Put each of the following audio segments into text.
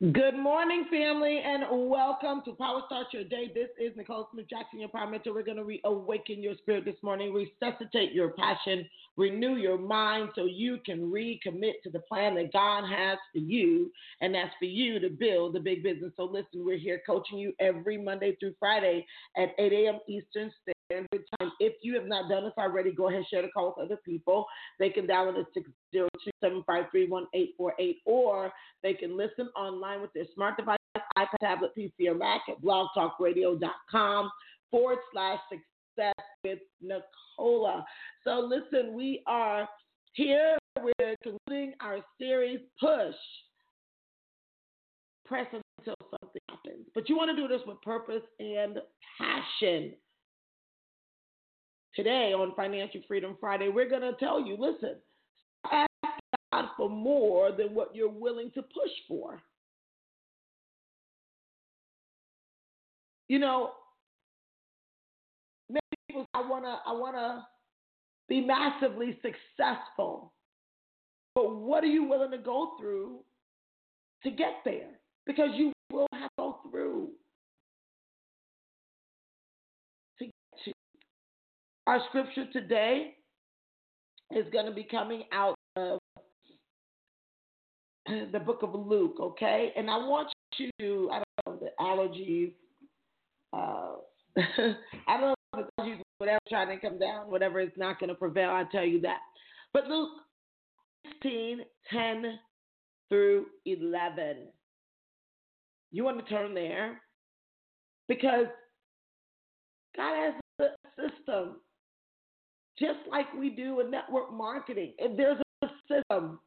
Good morning, family, and welcome to Power Start Your Day. This is Nicola Smith Jackson, your Power Mentor. We're going to reawaken your spirit this morning, resuscitate your passion, renew your mind so you can recommit to the plan that God has for you, and that's for you to build the big business. So, listen, we're here coaching you every Monday through Friday at 8 a.m. Eastern Standard Time. If you have not done this already, go ahead and share the call with other people. They can download it 602 753 1848, or they can listen online with their smart device, iPad, tablet, PC, or Mac at blogtalkradio.com forward slash success with Nicola. So, listen, we are here. We're concluding our series, Push. Press until something happens. But you want to do this with purpose and passion. Today on Financial Freedom Friday, we're going to tell you listen, ask God for more than what you're willing to push for. You know, many people I wanna I wanna be massively successful. But what are you willing to go through to get there? Because you will have Our scripture today is going to be coming out of the book of Luke, okay? And I want you to, I don't know, the allergies, uh, I don't know the allergies, whatever, trying to come down, whatever is not going to prevail, I tell you that. But Luke 16, 10 through 11. You want to turn there because God has a system, just like we do in network marketing. And there's a system,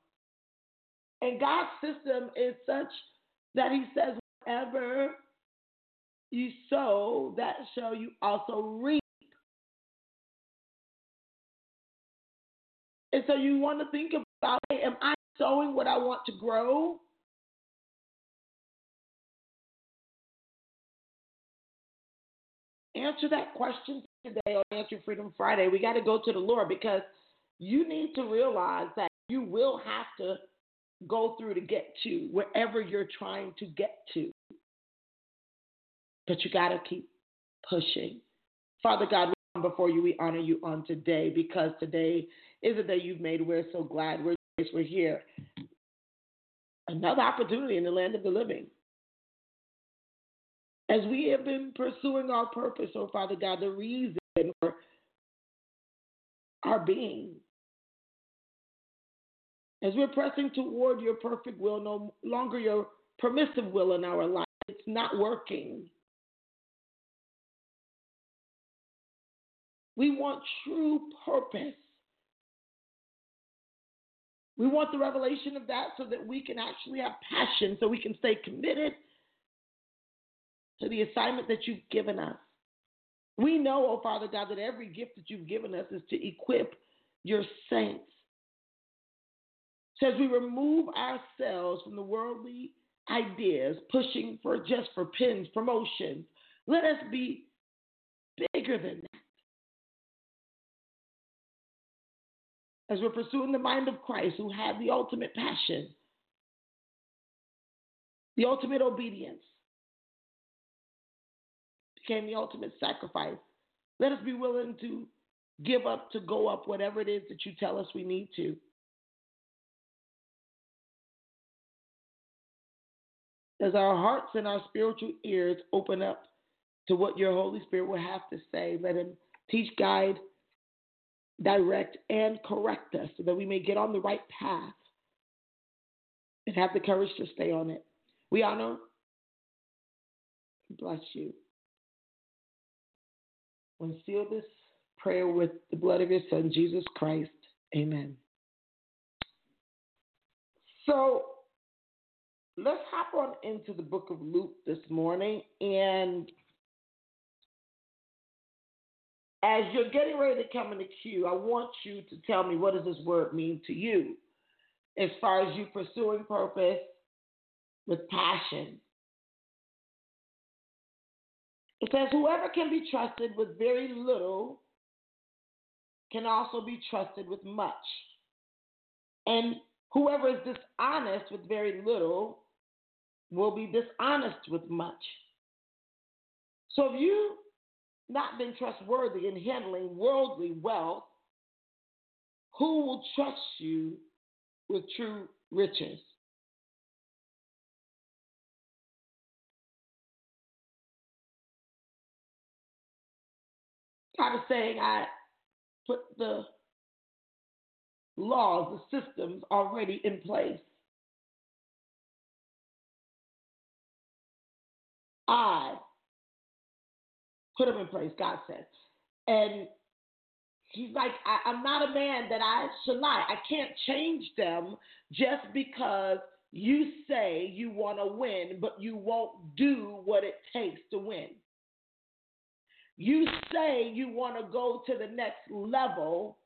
and God's system is such that He says, whatever you sow, that shall you also reap. And so you want to think about hey, am I sowing what I want to grow? Answer that question today on Answer Freedom Friday. We got to go to the Lord because you need to realize that you will have to go through to get to wherever you're trying to get to. But you got to keep pushing. Father God, we come before you. We honor you on today because today is a day you've made. We're so glad we're, we're here. Another opportunity in the land of the living. As we have been pursuing our purpose, oh Father God, the reason for our being, as we're pressing toward your perfect will, no longer your permissive will in our life, it's not working. We want true purpose. We want the revelation of that so that we can actually have passion, so we can stay committed to the assignment that you've given us. We know, oh Father God, that every gift that you've given us is to equip your saints. So as we remove ourselves from the worldly ideas, pushing for just for pins, promotions, let us be bigger than that. As we're pursuing the mind of Christ, who had the ultimate passion, the ultimate obedience, became the ultimate sacrifice. Let us be willing to give up, to go up, whatever it is that you tell us we need to. As our hearts and our spiritual ears open up to what your Holy Spirit will have to say, let Him teach, guide, direct, and correct us so that we may get on the right path and have the courage to stay on it. We honor, bless you. And seal this prayer with the blood of your Son, Jesus Christ. Amen. So let's hop on into the book of Luke this morning. And as you're getting ready to come in the queue, I want you to tell me what does this word mean to you as far as you pursuing purpose with passion. It says, Whoever can be trusted with very little can also be trusted with much. And whoever is dishonest with very little will be dishonest with much. So if you not been trustworthy in handling worldly wealth, who will trust you with true riches? God is saying, I put the laws, the systems already in place. I put them in place, God says. And he's like, I, am not a man that I should lie. I can't change them just because you say you want to win, but you won't do what it takes to win. You say you want to go to the next level,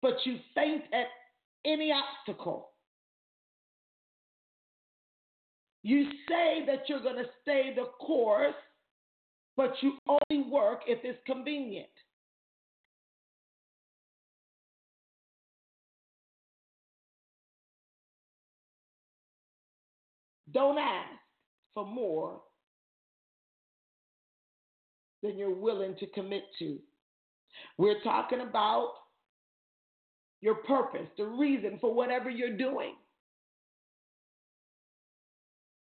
but you faint at any obstacle. You say that you're going to stay the course, but you only work if it's convenient. Don't ask for more than you're willing to commit to. We're talking about your purpose, the reason for whatever you're doing.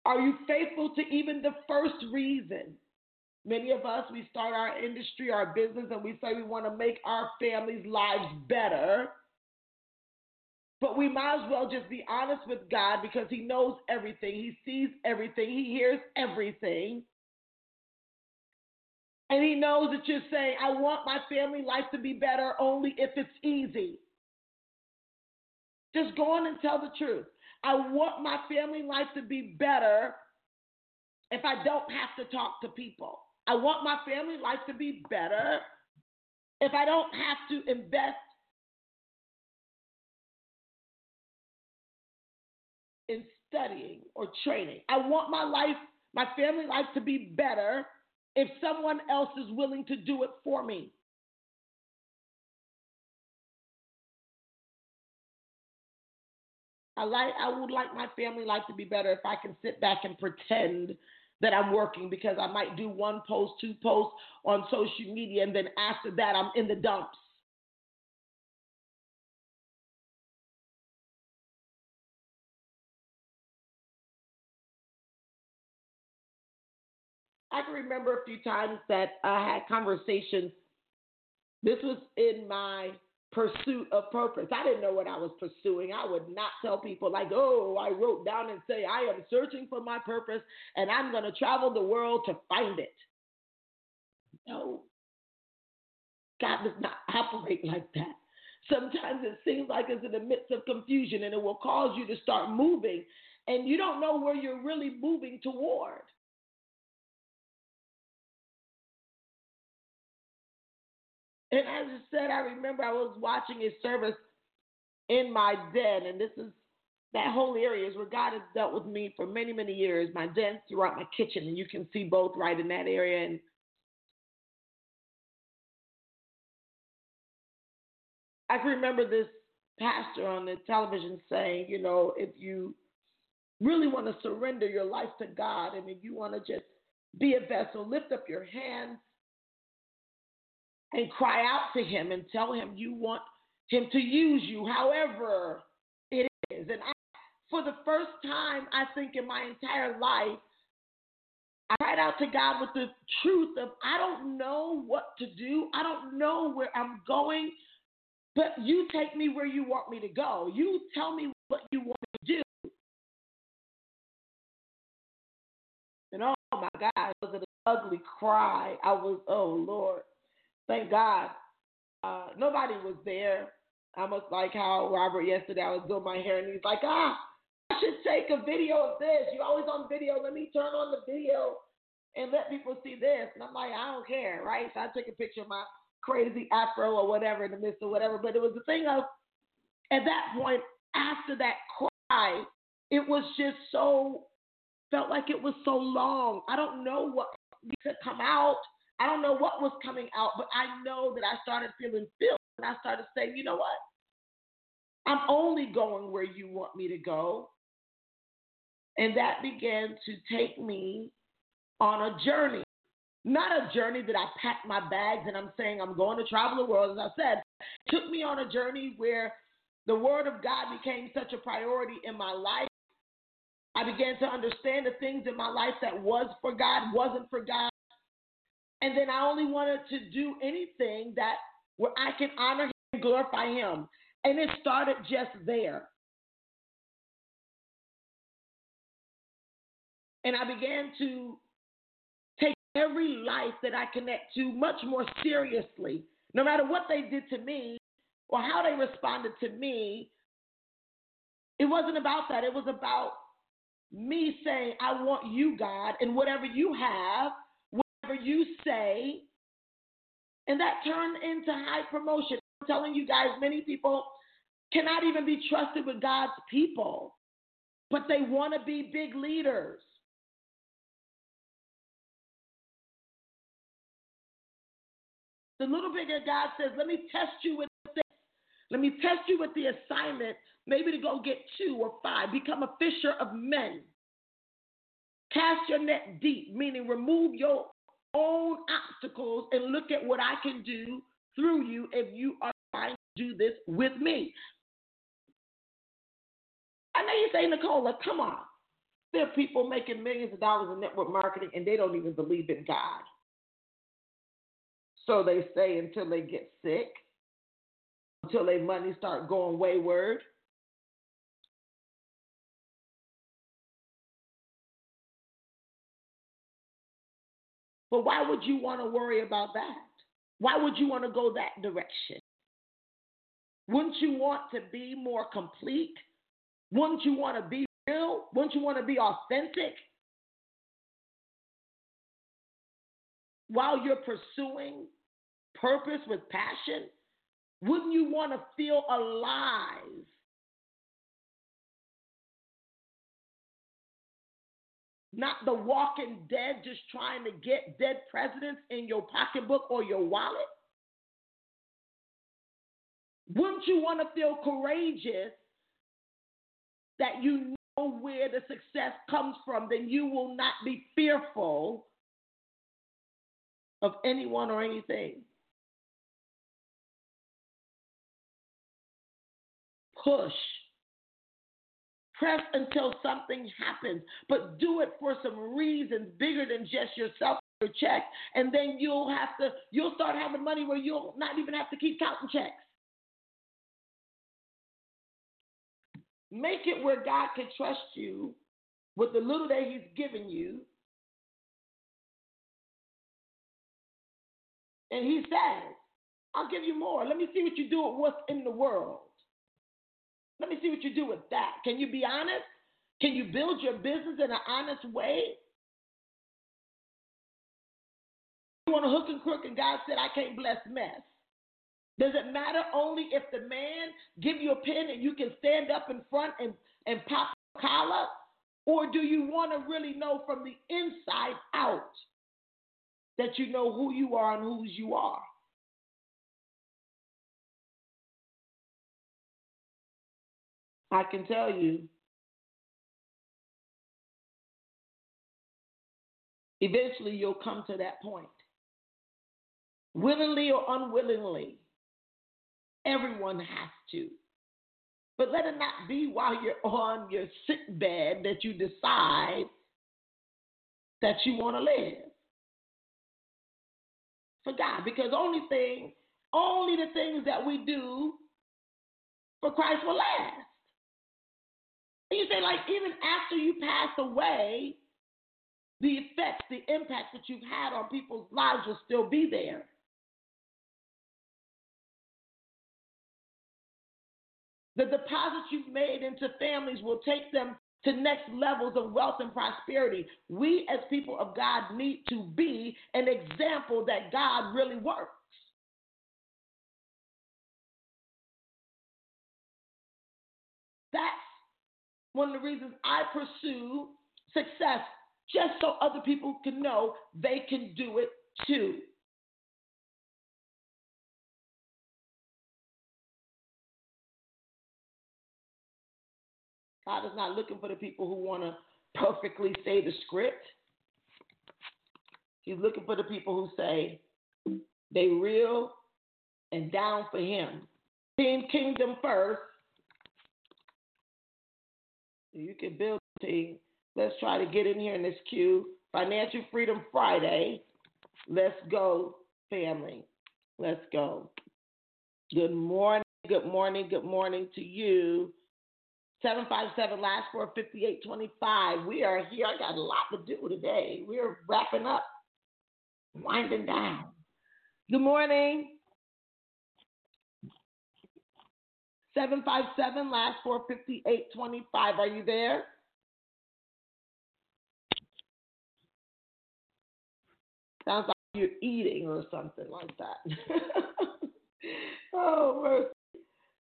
Are you faithful to even the first reason? Many of us, we start our industry, our business, and we say we want to make our families' lives better. But we might as well just be honest with God because He knows everything. He sees everything. He hears everything. And He knows that you're saying, I want my family life to be better only if it's easy. Just go on and tell the truth. I want my family life to be better if I don't have to talk to people. I want my family life to be better if I don't have to invest in studying or training. I want my life, my family life to be better if someone else is willing to do it for me. I like I would like my family life to be better if I can sit back and pretend that I'm working because I might do one post, two posts on social media, and then after that I'm in the dumps. I can remember a few times that I had conversations. This was in my pursuit of purpose. I didn't know what I was pursuing. I would not tell people, like, oh, I wrote down and say, I am searching for my purpose and I'm going to travel the world to find it. No. God does not operate like that. Sometimes it seems like it's in the midst of confusion and it will cause you to start moving and you don't know where you're really moving toward. And as I said, I remember I was watching a service in my den, and this is that whole area is where God has dealt with me for many, many years. My den throughout my kitchen, and you can see both right in that area. And I can remember this pastor on the television saying, you know, if you really want to surrender your life to God and if you want to just be a vessel, lift up your hands and cry out to him and tell him you want him to use you however it is. And I, for the first time, I think in my entire life, I cried out to God with the truth of I don't know what to do. I don't know where I'm going, but you take me where you want me to go. You tell me what you want to do. And oh my God, it was an ugly cry. I was, oh Lord. Thank God. Uh, nobody was there. I Almost like how Robert yesterday I was doing my hair and he's like, ah, I should take a video of this. You're always on video. Let me turn on the video and let people see this. And I'm like, I don't care, right? So I took a picture of my crazy afro or whatever in the midst of whatever. But it was the thing of, at that point, after that cry, it was just so, felt like it was so long. I don't know what could come out. I don't know what was coming out, but I know that I started feeling filled and I started saying, you know what? I'm only going where you want me to go. And that began to take me on a journey. Not a journey that I packed my bags and I'm saying I'm going to travel the world, as I said. Took me on a journey where the Word of God became such a priority in my life. I began to understand the things in my life that was for God, wasn't for God. And then I only wanted to do anything that where I can honor him and glorify him. And it started just there. And I began to take every life that I connect to much more seriously. No matter what they did to me or how they responded to me, it wasn't about that. It was about me saying, I want you, God, and whatever you have, whatever you say, and that turned into high promotion. I'm telling you guys, many people cannot even be trusted with God's people, but they want to be big leaders. The little bigger God says, Let me test you with this. Let me test you with the assignment, maybe to go get two or five. Become a fisher of men. Cast your net deep, meaning remove your own obstacles and look at what I can do through you if you are trying to do this with me. I know you say, Nicola, come on. There are people making millions of dollars in network marketing and they don't even believe in God. So they say until they get sick, until their money start going wayward, But why would you want to worry about that? Why would you want to go that direction? Wouldn't you want to be more complete? Wouldn't you want to be real? Wouldn't you want to be authentic? While you're pursuing purpose with passion, wouldn't you want to feel alive? Not the walking dead just trying to get dead presidents in your pocketbook or your wallet? Wouldn't you want to feel courageous that you know where the success comes from? Then you will not be fearful of anyone or anything. Push Press until something happens, but do it for some reasons bigger than just yourself your check, and then you'll have to you'll start having money where you'll not even have to keep counting checks. Make it where God can trust you with the little that He's given you. And He says, I'll give you more. Let me see what you do with what's in the world. Let me see what you do with that. Can you be honest? Can you build your business in an honest way? You want to hook and crook, and God said, I can't bless mess. Does it matter only if the man give you a pen and you can stand up in front and, and pop a collar? Or do you want to really know from the inside out that you know who you are and whose you are? I can tell you, eventually you'll come to that point. Willingly or unwillingly, everyone has to. But let it not be while you're on your sick bed that you decide that you want to live for God. Because only thing, only the things that we do for Christ will last. You say, like, even after you pass away, the effects, the impact that you've had on people's lives will still be there. The deposits you've made into families will take them to next levels of wealth and prosperity. We, as people of God, need to be an example that God really works. One of the reasons I pursue success, just so other people can know they can do it too. God is not looking for the people who want to perfectly say the script. He's looking for the people who say they real and down for him. Team kingdom first. You can build a team. Let's try to get in here in this queue. Financial Freedom Friday. Let's go, family. Let's go. Good morning, good morning, good morning to you. 757 last 5825. We are here. I got a lot to do today. We're wrapping up, winding down. Good morning. 757 last 45825. Are you there? Sounds like you're eating or something like that. oh.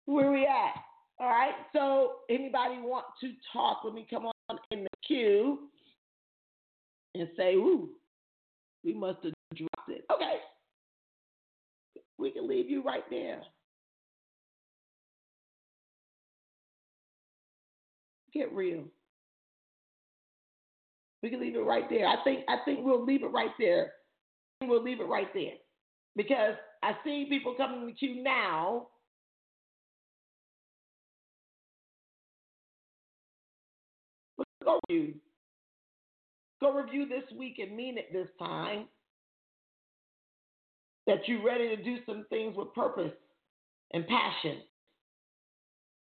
Where we at? All right. So, anybody want to talk? Let me come on in the queue and say, "Ooh, we must have dropped it." Okay. We can leave you right there. Get real. We can leave it right there. I think I think we'll leave it right there. We'll leave it right there. Because I see people coming to you now Go review. Go review this week and mean it this time. That you're ready to do some things with purpose and passion.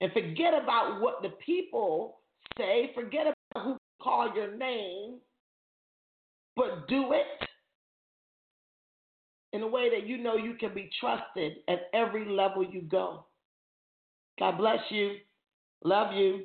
And forget about what the people say. Forget about who call your name. But do it in a way that you know you can be trusted at every level you go. God bless you. Love you.